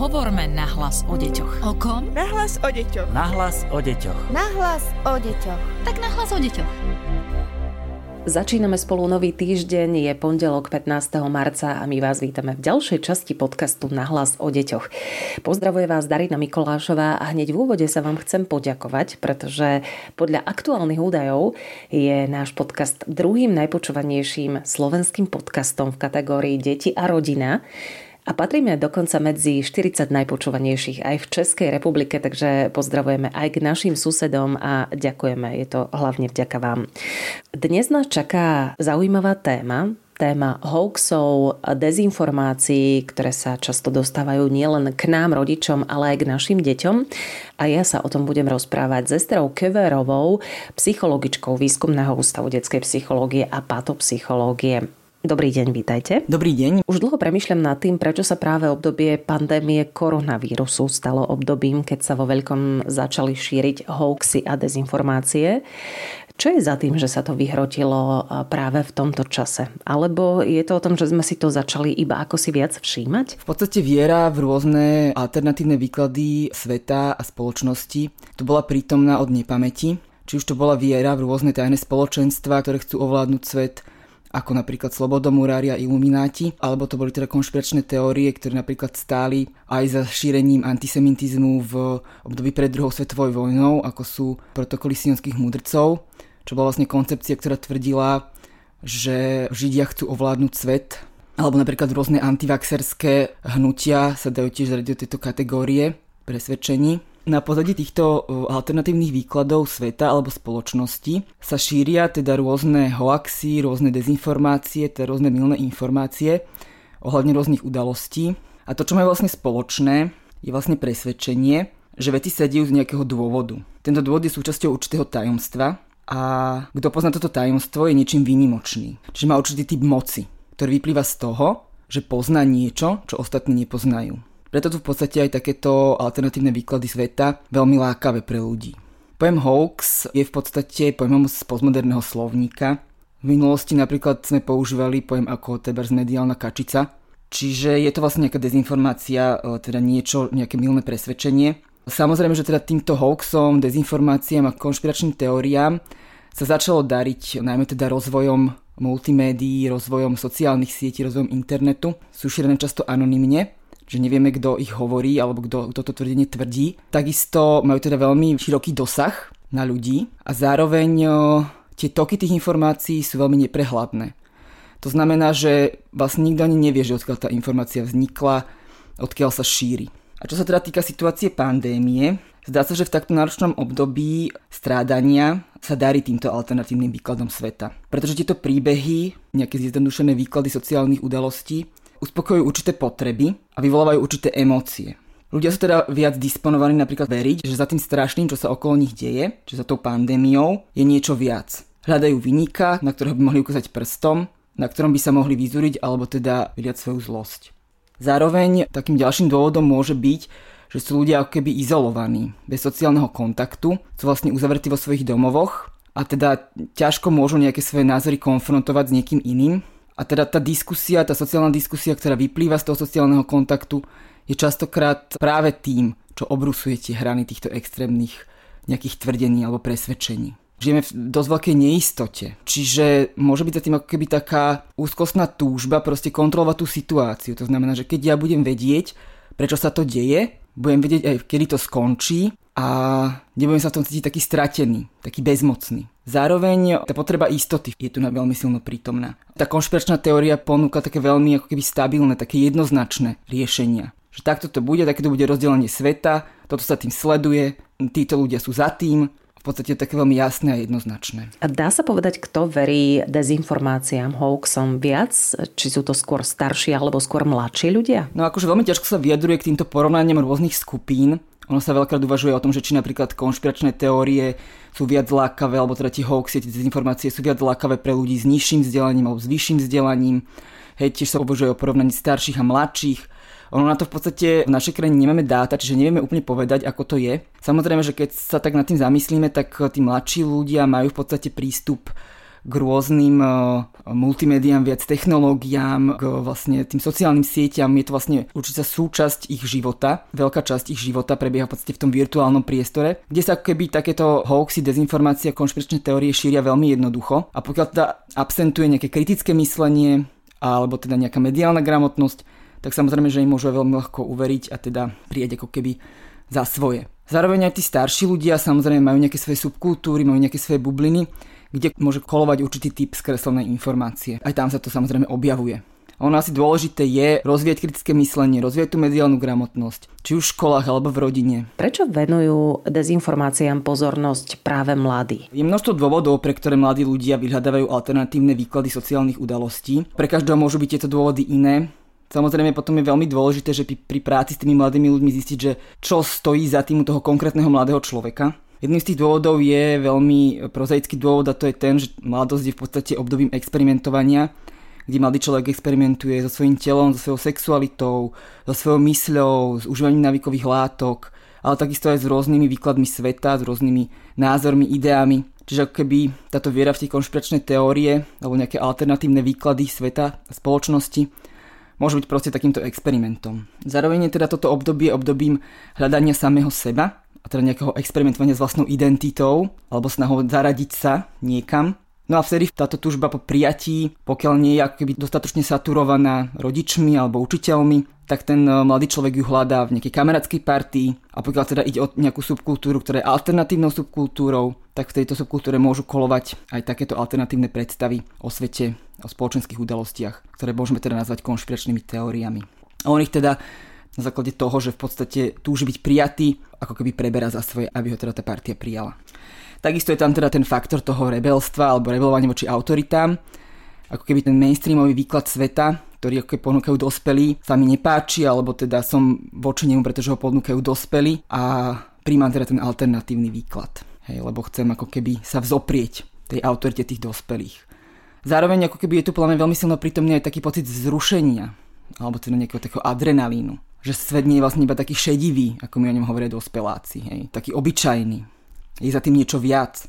Hovorme na hlas o deťoch. O kom? Nahlas o deťoch. Nahlas o deťoch. Nahlas o deťoch. Tak nahlas o deťoch. Začíname spolu nový týždeň, je pondelok 15. marca a my vás vítame v ďalšej časti podcastu Na hlas o deťoch. Pozdravuje vás Darina Mikolášová a hneď v úvode sa vám chcem poďakovať, pretože podľa aktuálnych údajov je náš podcast druhým najpočúvanejším slovenským podcastom v kategórii Deti a rodina a patríme dokonca medzi 40 najpočúvanejších aj v Českej republike, takže pozdravujeme aj k našim susedom a ďakujeme, je to hlavne vďaka vám. Dnes nás čaká zaujímavá téma, téma hoaxov, dezinformácií, ktoré sa často dostávajú nielen k nám, rodičom, ale aj k našim deťom. A ja sa o tom budem rozprávať s Estrou Keverovou, psychologičkou Výskumného ústavu detskej psychológie a patopsychológie. Dobrý deň, vítajte. Dobrý deň. Už dlho premyšľam nad tým, prečo sa práve obdobie pandémie koronavírusu stalo obdobím, keď sa vo veľkom začali šíriť hoaxy a dezinformácie. Čo je za tým, že sa to vyhrotilo práve v tomto čase? Alebo je to o tom, že sme si to začali iba ako si viac všímať? V podstate viera v rôzne alternatívne výklady sveta a spoločnosti tu bola prítomná od nepamäti. Či už to bola viera v rôzne tajné spoločenstva, ktoré chcú ovládnuť svet, ako napríklad Slobodomurári a Ilumináti, alebo to boli teda konšpiračné teórie, ktoré napríklad stáli aj za šírením antisemitizmu v období pred druhou svetovou vojnou, ako sú protokoly sionských mudrcov, čo bola vlastne koncepcia, ktorá tvrdila, že Židia chcú ovládnuť svet, alebo napríklad rôzne antivaxerské hnutia sa dajú tiež zaradiť do tejto kategórie presvedčení. Na pozadí týchto alternatívnych výkladov sveta alebo spoločnosti sa šíria teda rôzne hoaxy, rôzne dezinformácie, teda rôzne milné informácie ohľadne rôznych udalostí. A to, čo majú vlastne spoločné, je vlastne presvedčenie, že veci sa dejú z nejakého dôvodu. Tento dôvod je súčasťou určitého tajomstva a kto pozná toto tajomstvo je niečím výnimočný. Čiže má určitý typ moci, ktorý vyplýva z toho, že pozná niečo, čo ostatní nepoznajú. Preto sú v podstate aj takéto alternatívne výklady sveta veľmi lákavé pre ľudí. Pojem hoax je v podstate pojmom z postmoderného slovníka. V minulosti napríklad sme používali pojem ako z mediálna kačica, čiže je to vlastne nejaká dezinformácia, e, teda niečo, nejaké milné presvedčenie. Samozrejme, že teda týmto hoaxom, dezinformáciám a konšpiračným teóriám sa začalo dariť najmä teda rozvojom multimédií, rozvojom sociálnych sietí, rozvojom internetu. Sú šírené často anonymne že nevieme, kto ich hovorí alebo kto, kto to tvrdenie tvrdí. Takisto majú teda veľmi široký dosah na ľudí a zároveň tie toky tých informácií sú veľmi neprehľadné. To znamená, že vlastne nikto ani nevie, že odkiaľ tá informácia vznikla, odkiaľ sa šíri. A čo sa teda týka situácie pandémie, zdá sa, že v takto náročnom období strádania sa darí týmto alternatívnym výkladom sveta. Pretože tieto príbehy, nejaké zjednodušené výklady sociálnych udalostí, uspokojujú určité potreby a vyvolávajú určité emócie. Ľudia sú teda viac disponovaní napríklad veriť, že za tým strašným, čo sa okolo nich deje, že za tou pandémiou, je niečo viac. Hľadajú vynika, na ktorého by mohli ukázať prstom, na ktorom by sa mohli vyzúriť alebo teda vyliať svoju zlosť. Zároveň takým ďalším dôvodom môže byť, že sú ľudia ako keby izolovaní, bez sociálneho kontaktu, sú vlastne uzavretí vo svojich domovoch a teda ťažko môžu nejaké svoje názory konfrontovať s niekým iným, a teda tá diskusia, tá sociálna diskusia, ktorá vyplýva z toho sociálneho kontaktu, je častokrát práve tým, čo obrusuje tie hrany týchto extrémnych nejakých tvrdení alebo presvedčení. Žijeme v dosť veľkej neistote, čiže môže byť za tým ako keby taká úzkostná túžba proste kontrolovať tú situáciu. To znamená, že keď ja budem vedieť, prečo sa to deje, budem vedieť aj kedy to skončí a nebudem sa v tom cítiť taký stratený, taký bezmocný. Zároveň tá potreba istoty je tu na veľmi silno prítomná. Tá konšpiračná teória ponúka také veľmi ako keby stabilné, také jednoznačné riešenia. Že takto to bude, také to bude rozdelenie sveta, toto sa tým sleduje, títo ľudia sú za tým, v podstate také veľmi jasné a jednoznačné. A dá sa povedať, kto verí dezinformáciám, hoaxom viac? Či sú to skôr starší alebo skôr mladší ľudia? No akože veľmi ťažko sa vyjadruje k týmto porovnaniam rôznych skupín. Ono sa veľakrát uvažuje o tom, že či napríklad konšpiračné teórie sú viac lákavé, alebo teda tie hoaxy, tie dezinformácie sú viac lákavé pre ľudí s nižším vzdelaním alebo s vyšším vzdelaním. Hej, tiež sa uvažuje o porovnaní starších a mladších. Ono na to v podstate v našej krajine nemáme dáta, čiže nevieme úplne povedať, ako to je. Samozrejme, že keď sa tak nad tým zamyslíme, tak tí mladší ľudia majú v podstate prístup k rôznym multimédiám, viac technológiám, k vlastne tým sociálnym sieťam. Je to vlastne určitá súčasť ich života. Veľká časť ich života prebieha v podstate v tom virtuálnom priestore, kde sa keby takéto hoaxy, dezinformácie a konšpiračné teórie šíria veľmi jednoducho. A pokiaľ teda absentuje nejaké kritické myslenie alebo teda nejaká mediálna gramotnosť, tak samozrejme, že im môžu veľmi ľahko uveriť a teda prijať ako keby za svoje. Zároveň aj tí starší ľudia samozrejme majú nejaké svoje subkultúry, majú nejaké svoje bubliny, kde môže kolovať určitý typ skreslenej informácie. Aj tam sa to samozrejme objavuje. Ono asi dôležité je rozvieť kritické myslenie, rozvieť tú mediálnu gramotnosť, či už v školách alebo v rodine. Prečo venujú dezinformáciám pozornosť práve mladí? Je množstvo dôvodov, pre ktoré mladí ľudia vyhľadávajú alternatívne výklady sociálnych udalostí. Pre každého môžu byť tieto dôvody iné. Samozrejme potom je veľmi dôležité, že pri práci s tými mladými ľuďmi zistiť, že čo stojí za tým toho konkrétneho mladého človeka. Jedným z tých dôvodov je veľmi prozaický dôvod a to je ten, že mladosť je v podstate obdobím experimentovania, kde mladý človek experimentuje so svojím telom, so svojou sexualitou, so svojou mysľou, s užívaním návykových látok, ale takisto aj s rôznymi výkladmi sveta, s rôznymi názormi, ideami. Čiže keby táto viera v tie konšpiračné teórie alebo nejaké alternatívne výklady sveta a spoločnosti môže byť proste takýmto experimentom. Zároveň je teda toto obdobie obdobím hľadania samého seba, a teda nejakého experimentovania s vlastnou identitou alebo snahou zaradiť sa niekam. No a vtedy táto túžba po prijatí, pokiaľ nie je akoby dostatočne saturovaná rodičmi alebo učiteľmi, tak ten e, mladý človek ju hľadá v nejakej kamarátskej partii a pokiaľ teda ide o nejakú subkultúru, ktorá je alternatívnou subkultúrou, tak v tejto subkultúre môžu kolovať aj takéto alternatívne predstavy o svete, o spoločenských udalostiach, ktoré môžeme teda nazvať konšpiračnými teóriami. A on ich teda na základe toho, že v podstate túži byť prijatý, ako keby preberá za svoje, aby ho teda tá partia prijala. Takisto je tam teda ten faktor toho rebelstva alebo rebelovania voči autoritám, ako keby ten mainstreamový výklad sveta, ktorý ako ponúkajú dospelí, sa mi nepáči, alebo teda som voči nemu, pretože ho ponúkajú dospelí a príjmam teda ten alternatívny výklad. Hej, lebo chcem ako keby sa vzoprieť tej autorite tých dospelých. Zároveň ako keby je tu plne veľmi silno prítomný aj taký pocit zrušenia, alebo teda nejakého takého adrenalínu že svet nie je vlastne iba taký šedivý, ako mi o ňom hovoria dospeláci, hej. taký obyčajný. Je za tým niečo viac.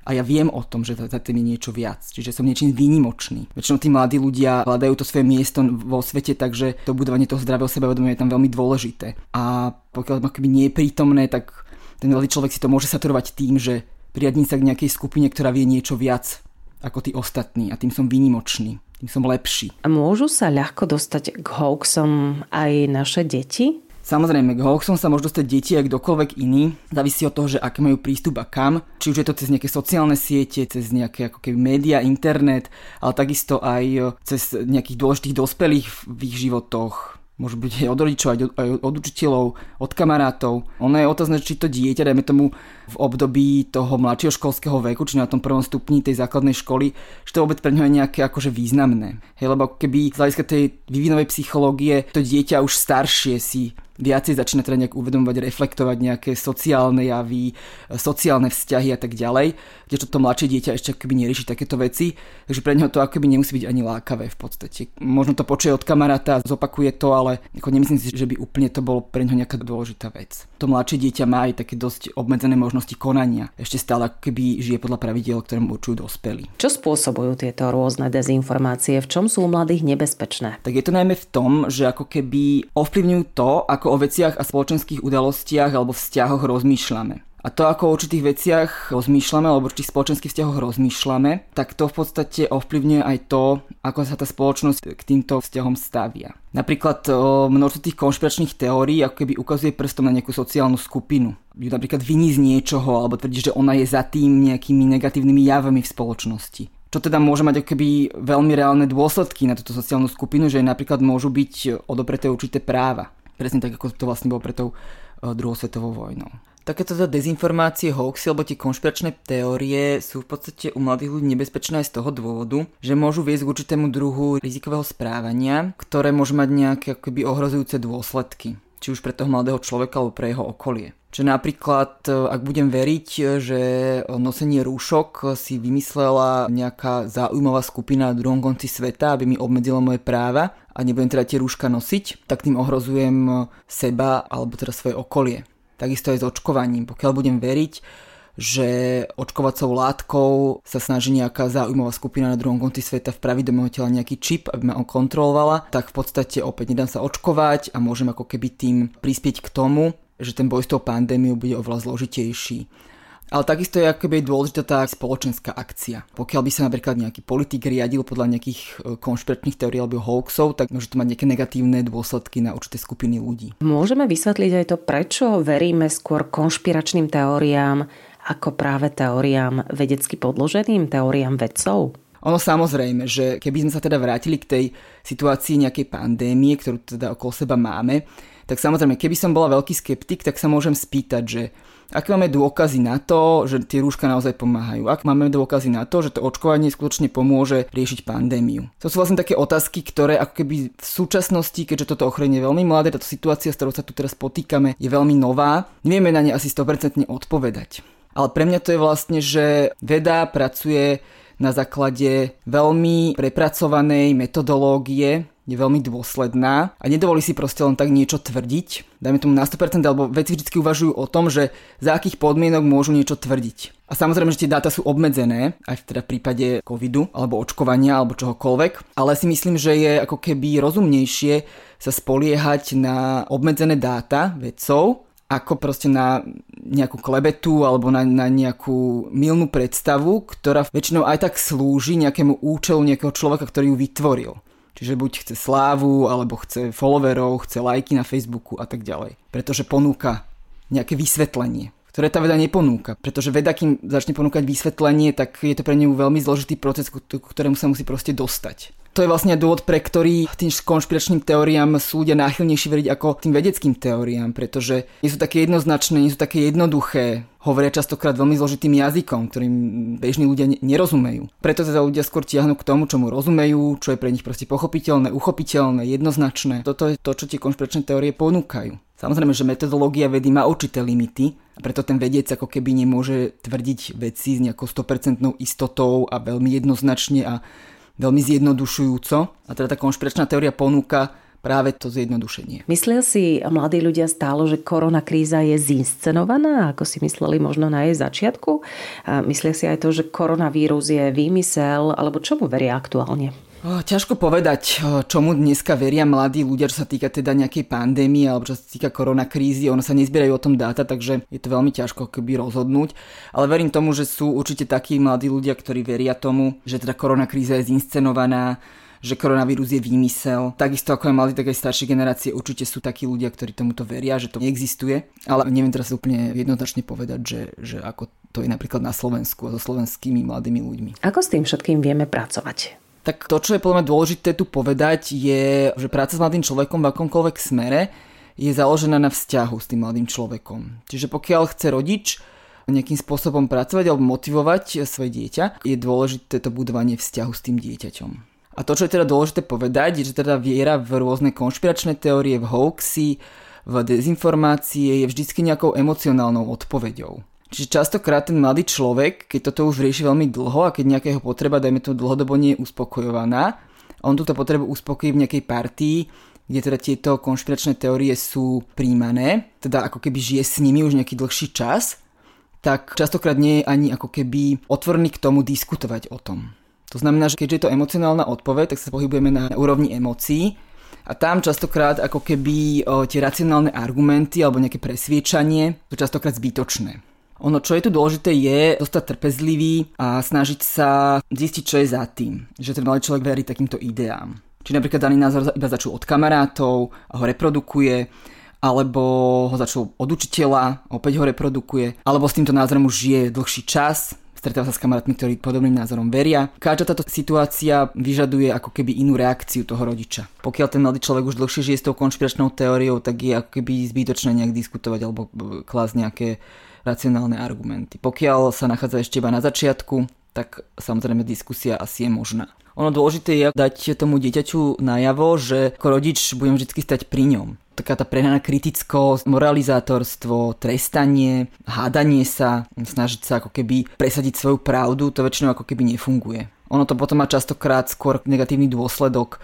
A ja viem o tom, že za tým je niečo viac. Čiže som niečím výnimočný. Väčšinou tí mladí ľudia hľadajú to svoje miesto vo svete, takže to budovanie toho zdravého sebavedomia je tam veľmi dôležité. A pokiaľ akoby nie je prítomné, tak ten mladý človek si to môže saturovať tým, že priadní sa k nejakej skupine, ktorá vie niečo viac ako tí ostatní a tým som výnimočný tým som lepší. A môžu sa ľahko dostať k hoaxom aj naše deti? Samozrejme, k hoaxom sa môžu dostať deti aj kdokoľvek iný. Závisí od toho, že aké majú prístup a kam. Či už je to cez nejaké sociálne siete, cez nejaké ako keby média, internet, ale takisto aj cez nejakých dôležitých dospelých v ich životoch môžu byť aj od rodičov, aj od, aj od učiteľov, od kamarátov. Ono je otázne, či to dieťa, dajme tomu v období toho mladšieho školského veku, či na tom prvom stupni tej základnej školy, že to vôbec pre ňo je nejaké akože významné. Hej, lebo keby z hľadiska tej vývinovej psychológie to dieťa už staršie si viacej začína teda nejak uvedomovať, reflektovať nejaké sociálne javy, sociálne vzťahy a tak ďalej, kdežto to mladšie dieťa ešte akoby nerieši takéto veci, takže pre neho to akoby nemusí byť ani lákavé v podstate. Možno to počuje od kamaráta, zopakuje to, ale ako nemyslím si, že by úplne to bolo pre neho nejaká dôležitá vec. To mladšie dieťa má aj také dosť obmedzené možnosti konania. Ešte stále keby žije podľa pravidel, ktoré mu určujú dospelí. Čo spôsobujú tieto rôzne dezinformácie? V čom sú u mladých nebezpečné? Tak je to najmä v tom, že ako keby ovplyvňujú to, ako o veciach a spoločenských udalostiach alebo vzťahoch rozmýšľame. A to, ako o určitých veciach rozmýšľame, alebo o určitých spoločenských vzťahoch rozmýšľame, tak to v podstate ovplyvňuje aj to, ako sa tá spoločnosť k týmto vzťahom stavia. Napríklad množstvo tých konšpiračných teórií ako keby ukazuje prstom na nejakú sociálnu skupinu. Ju napríklad viní z niečoho, alebo tvrdí, že ona je za tým nejakými negatívnymi javami v spoločnosti čo teda môže mať keby veľmi reálne dôsledky na túto sociálnu skupinu, že napríklad môžu byť odopreté určité práva. Presne tak, ako to vlastne bolo pre tou eh, druhou svetovou vojnou. Takéto teda dezinformácie, hoaxy alebo tie konšpiračné teórie sú v podstate u mladých ľudí nebezpečné aj z toho dôvodu, že môžu viesť k určitému druhu rizikového správania, ktoré môže mať nejaké akoby ohrozujúce dôsledky či už pre toho mladého človeka alebo pre jeho okolie. Čiže napríklad, e, ak budem veriť, že nosenie rúšok si vymyslela nejaká zaujímavá skupina na druhom konci sveta, aby mi obmedzila moje práva a nebudem teda tie rúška nosiť, tak tým ohrozujem seba alebo teda svoje okolie. Takisto aj s očkovaním. Pokiaľ budem veriť že očkovacou látkou sa snaží nejaká záujmová skupina na druhom konci sveta vpraviť do môjho tela nejaký čip, aby ma on kontrolovala, tak v podstate opäť nedám sa očkovať a môžem ako keby tým prispieť k tomu, že ten boj s tou pandémiou bude oveľa zložitejší. Ale takisto je akoby dôležitá tá spoločenská akcia. Pokiaľ by sa napríklad nejaký politik riadil podľa nejakých e, konšpiračných teórií alebo hoaxov, tak môže to mať nejaké negatívne dôsledky na určité skupiny ľudí. Môžeme vysvetliť aj to, prečo veríme skôr konšpiračným teóriám ako práve teóriám vedecky podloženým, teóriám vedcov? Ono samozrejme, že keby sme sa teda vrátili k tej situácii nejakej pandémie, ktorú teda okolo seba máme, tak samozrejme, keby som bola veľký skeptik, tak sa môžem spýtať, že aké máme dôkazy na to, že tie rúška naozaj pomáhajú, ak máme dôkazy na to, že to očkovanie skutočne pomôže riešiť pandémiu. To sú vlastne také otázky, ktoré ako keby v súčasnosti, keďže toto ochorenie je veľmi mladé, táto situácia, s ktorou sa tu teraz potýkame, je veľmi nová, nevieme na ne asi 100% odpovedať. Ale pre mňa to je vlastne, že veda pracuje na základe veľmi prepracovanej metodológie, je veľmi dôsledná a nedovolí si proste len tak niečo tvrdiť. Dajme tomu na 100%, alebo veci vždy uvažujú o tom, že za akých podmienok môžu niečo tvrdiť. A samozrejme, že tie dáta sú obmedzené, aj v teda prípade covidu, alebo očkovania, alebo čohokoľvek, ale si myslím, že je ako keby rozumnejšie sa spoliehať na obmedzené dáta vedcov, ako proste na nejakú klebetu alebo na, na nejakú milnú predstavu, ktorá väčšinou aj tak slúži nejakému účelu nejakého človeka, ktorý ju vytvoril. Čiže buď chce slávu, alebo chce followerov, chce lajky na Facebooku a tak ďalej. Pretože ponúka nejaké vysvetlenie, ktoré tá veda neponúka. Pretože veda, kým začne ponúkať vysvetlenie, tak je to pre ňu veľmi zložitý proces, ktorému sa musí proste dostať. To je vlastne dôvod, pre ktorý tým konšpiračným teóriám sú ľudia náchylnejší veriť ako tým vedeckým teóriám, pretože nie sú také jednoznačné, nie sú také jednoduché, hovoria častokrát veľmi zložitým jazykom, ktorým bežní ľudia nerozumejú. Preto teda ľudia skôr tiahnu k tomu, čomu rozumejú, čo je pre nich proste pochopiteľné, uchopiteľné, jednoznačné. Toto je to, čo tie konšpiračné teórie ponúkajú. Samozrejme, že metodológia vedy má určité limity, a preto ten vedec ako keby nemôže tvrdiť veci s nejakou 100% istotou a veľmi jednoznačne a veľmi zjednodušujúco. A teda tá konšpiračná teória ponúka práve to zjednodušenie. Myslia si mladí ľudia stále, že korona kríza je zinscenovaná, ako si mysleli možno na jej začiatku? A myslia si aj to, že koronavírus je výmysel, alebo čomu veria aktuálne? Ťažko povedať, čomu dneska veria mladí ľudia, čo sa týka teda nejakej pandémie alebo čo sa týka koronakrízy. Ono sa nezbierajú o tom dáta, takže je to veľmi ťažko keby rozhodnúť. Ale verím tomu, že sú určite takí mladí ľudia, ktorí veria tomu, že teda koronakríza je zinscenovaná, že koronavírus je výmysel. Takisto ako aj mladí, tak aj staršie generácie určite sú takí ľudia, ktorí tomuto veria, že to neexistuje. Ale neviem teraz úplne jednoznačne povedať, že, že ako to je napríklad na Slovensku a so slovenskými mladými ľuďmi. Ako s tým všetkým vieme pracovať? Tak to, čo je podľa mňa dôležité tu povedať, je, že práca s mladým človekom v akomkoľvek smere je založená na vzťahu s tým mladým človekom. Čiže pokiaľ chce rodič nejakým spôsobom pracovať alebo motivovať svoje dieťa, je dôležité to budovanie vzťahu s tým dieťaťom. A to, čo je teda dôležité povedať, je, že teda viera v rôzne konšpiračné teórie, v hoaxy, v dezinformácie je vždycky nejakou emocionálnou odpoveďou. Čiže častokrát ten mladý človek, keď toto už rieši veľmi dlho a keď nejakého potreba, dajme to dlhodobo nie je uspokojovaná, on túto potrebu uspokojí v nejakej partii, kde teda tieto konšpiračné teórie sú príjmané, teda ako keby žije s nimi už nejaký dlhší čas, tak častokrát nie je ani ako keby otvorený k tomu diskutovať o tom. To znamená, že keďže je to emocionálna odpoveď, tak sa pohybujeme na úrovni emócií a tam častokrát ako keby o, tie racionálne argumenty alebo nejaké presviečanie sú častokrát zbytočné. Ono, čo je tu dôležité, je zostať trpezlivý a snažiť sa zistiť, čo je za tým. Že ten malý človek verí takýmto ideám. Či napríklad daný názor iba začul od kamarátov a ho reprodukuje, alebo ho začal od učiteľa, opäť ho reprodukuje, alebo s týmto názorom už žije dlhší čas, stretáva sa s kamarátmi, ktorí podobným názorom veria. Každá táto situácia vyžaduje ako keby inú reakciu toho rodiča. Pokiaľ ten mladý človek už dlhšie žije s tou konšpiračnou teóriou, tak je ako keby zbytočné nejak diskutovať alebo klásť nejaké racionálne argumenty. Pokiaľ sa nachádza ešte iba na začiatku, tak samozrejme diskusia asi je možná. Ono dôležité je dať tomu dieťaťu najavo, že ako rodič budem vždy stať pri ňom. Taká tá prehnaná kritickosť, moralizátorstvo, trestanie, hádanie sa, snažiť sa ako keby presadiť svoju pravdu, to väčšinou ako keby nefunguje. Ono to potom má častokrát skôr negatívny dôsledok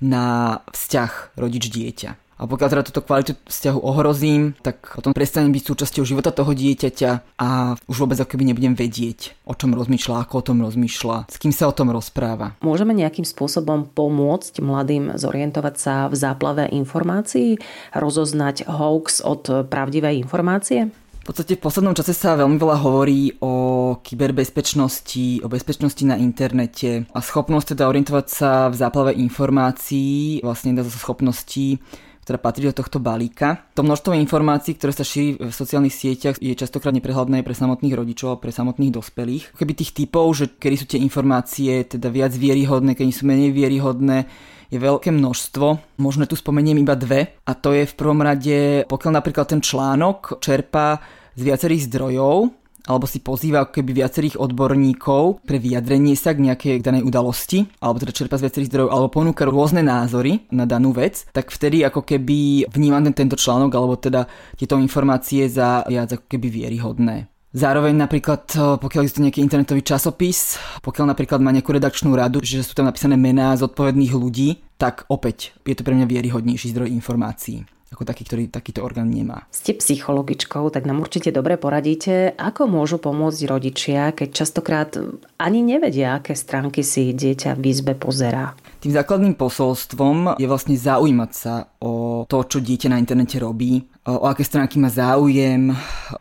na vzťah rodič-dieťa. A pokiaľ teda túto kvalitu vzťahu ohrozím, tak potom prestanem byť súčasťou života toho dieťaťa a už vôbec ako keby nebudem vedieť, o čom rozmýšľa, ako o tom rozmýšľa, s kým sa o tom rozpráva. Môžeme nejakým spôsobom pomôcť mladým zorientovať sa v záplave informácií, rozoznať hoax od pravdivej informácie? V podstate v poslednom čase sa veľmi veľa hovorí o kyberbezpečnosti, o bezpečnosti na internete a schopnosť teda orientovať sa v záplave informácií, vlastne zo schopností ktorá patrí do tohto balíka. To množstvo informácií, ktoré sa šíri v sociálnych sieťach, je častokrát neprehľadné pre samotných rodičov a pre samotných dospelých. Keby tých typov, že kedy sú tie informácie teda viac vieryhodné, kedy sú menej vieryhodné, je veľké množstvo. Možno tu spomeniem iba dve. A to je v prvom rade, pokiaľ napríklad ten článok čerpá z viacerých zdrojov, alebo si pozýva ako keby viacerých odborníkov pre vyjadrenie sa k nejakej danej udalosti, alebo teda čerpa z viacerých zdrojov, alebo ponúka rôzne názory na danú vec, tak vtedy ako keby vnímam tento článok, alebo teda tieto informácie za viac ako keby vieryhodné. Zároveň napríklad, eh, pokiaľ je to nejaký internetový časopis, pokiaľ napríklad má nejakú redakčnú radu, že sú tam napísané mená zodpovedných ľudí, tak opäť je to pre mňa vieryhodnejší zdroj informácií ako taký, ktorý takýto orgán nemá. Ste psychologičkou, tak nám určite dobre poradíte, ako môžu pomôcť rodičia, keď častokrát ani nevedia, aké stránky si dieťa v izbe pozerá. Tým základným posolstvom je vlastne zaujímať sa o to, čo dieťa na internete robí, o aké stránky má záujem,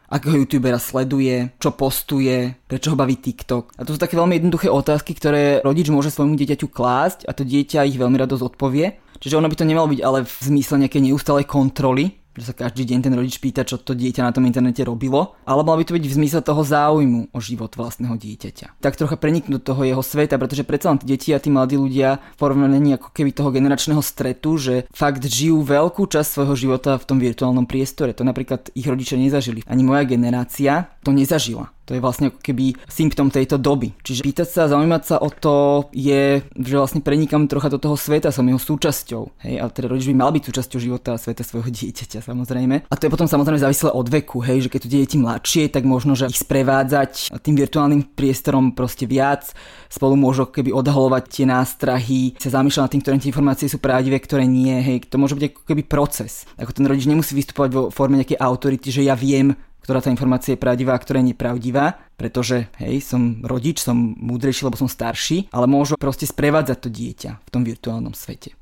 akého youtubera sleduje, čo postuje, prečo ho baví TikTok. A to sú také veľmi jednoduché otázky, ktoré rodič môže svojmu dieťaťu klásť a to dieťa ich veľmi rado zodpovie. Čiže ono by to nemalo byť ale v zmysle nejakej neustalej kontroly, že sa každý deň ten rodič pýta, čo to dieťa na tom internete robilo, ale malo by to byť v zmysle toho záujmu o život vlastného dieťaťa. Tak trocha preniknúť do toho jeho sveta, pretože predsa len tí deti a tí mladí ľudia v porovnaní ako keby toho generačného stretu, že fakt žijú veľkú časť svojho života v tom virtuálnom priestore. To napríklad ich rodičia nezažili. Ani moja generácia to nezažila. To je vlastne ako keby symptom tejto doby. Čiže pýtať sa, zaujímať sa o to je, že vlastne prenikam trocha do toho sveta, som jeho súčasťou. Hej, a teda rodič by mal byť súčasťou života a sveta svojho dieťaťa samozrejme. A to je potom samozrejme závislé od veku, hej, že keď tu deti mladšie, tak možno, že ich sprevádzať tým virtuálnym priestorom proste viac, spolu môžu keby odhalovať tie nástrahy, sa zamýšľať nad tým, ktoré tie informácie sú pravdivé, ktoré nie, hej, to môže byť ako keby proces. Ako ten rodič nemusí vystupovať vo forme nejakej autority, že ja viem, ktorá tá informácia je pravdivá a ktorá je nepravdivá, pretože hej, som rodič, som múdrejší, lebo som starší, ale môžu proste sprevádzať to dieťa v tom virtuálnom svete.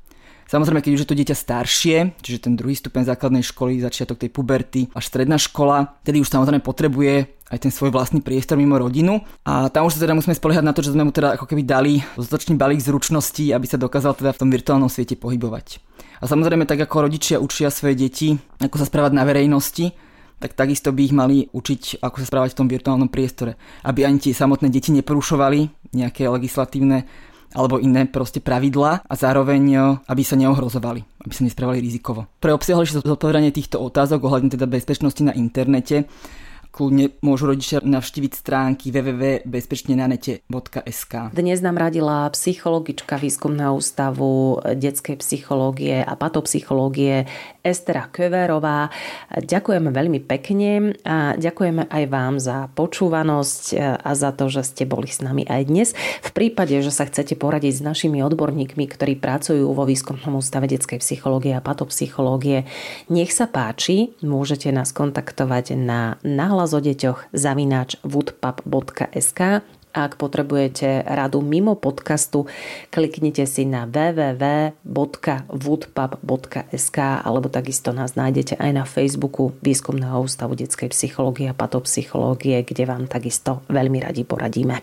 Samozrejme, keď už je to dieťa staršie, čiže ten druhý stupeň základnej školy, začiatok tej puberty, až stredná škola, tedy už samozrejme potrebuje aj ten svoj vlastný priestor mimo rodinu. A tam už sa teda musíme spoliehať na to, že sme mu teda ako keby dali dostatočný balík zručností, aby sa dokázal teda v tom virtuálnom svete pohybovať. A samozrejme, tak ako rodičia učia svoje deti, ako sa správať na verejnosti, tak takisto by ich mali učiť, ako sa správať v tom virtuálnom priestore. Aby ani tie samotné deti neporušovali nejaké legislatívne alebo iné proste pravidlá a zároveň aby sa neohrozovali, aby sa nesprávali rizikovo. Pre obsiahlejšie zodpovedanie týchto otázok ohľadne teda bezpečnosti na internete kľudne môžu rodičia navštíviť stránky www.bezpečnenanete.sk. Dnes nám radila psychologička výskumného ústavu detskej psychológie a patopsychológie Estera Köverová. Ďakujeme veľmi pekne a ďakujeme aj vám za počúvanosť a za to, že ste boli s nami aj dnes. V prípade, že sa chcete poradiť s našimi odborníkmi, ktorí pracujú vo výskumnom ústave detskej psychológie a patopsychológie, nech sa páči, môžete nás kontaktovať na nahlas o deťoch zavináč ak potrebujete radu mimo podcastu, kliknite si na www.woodpub.sk alebo takisto nás nájdete aj na Facebooku Výskumného ústavu detskej psychológie a patopsychológie, kde vám takisto veľmi radi poradíme.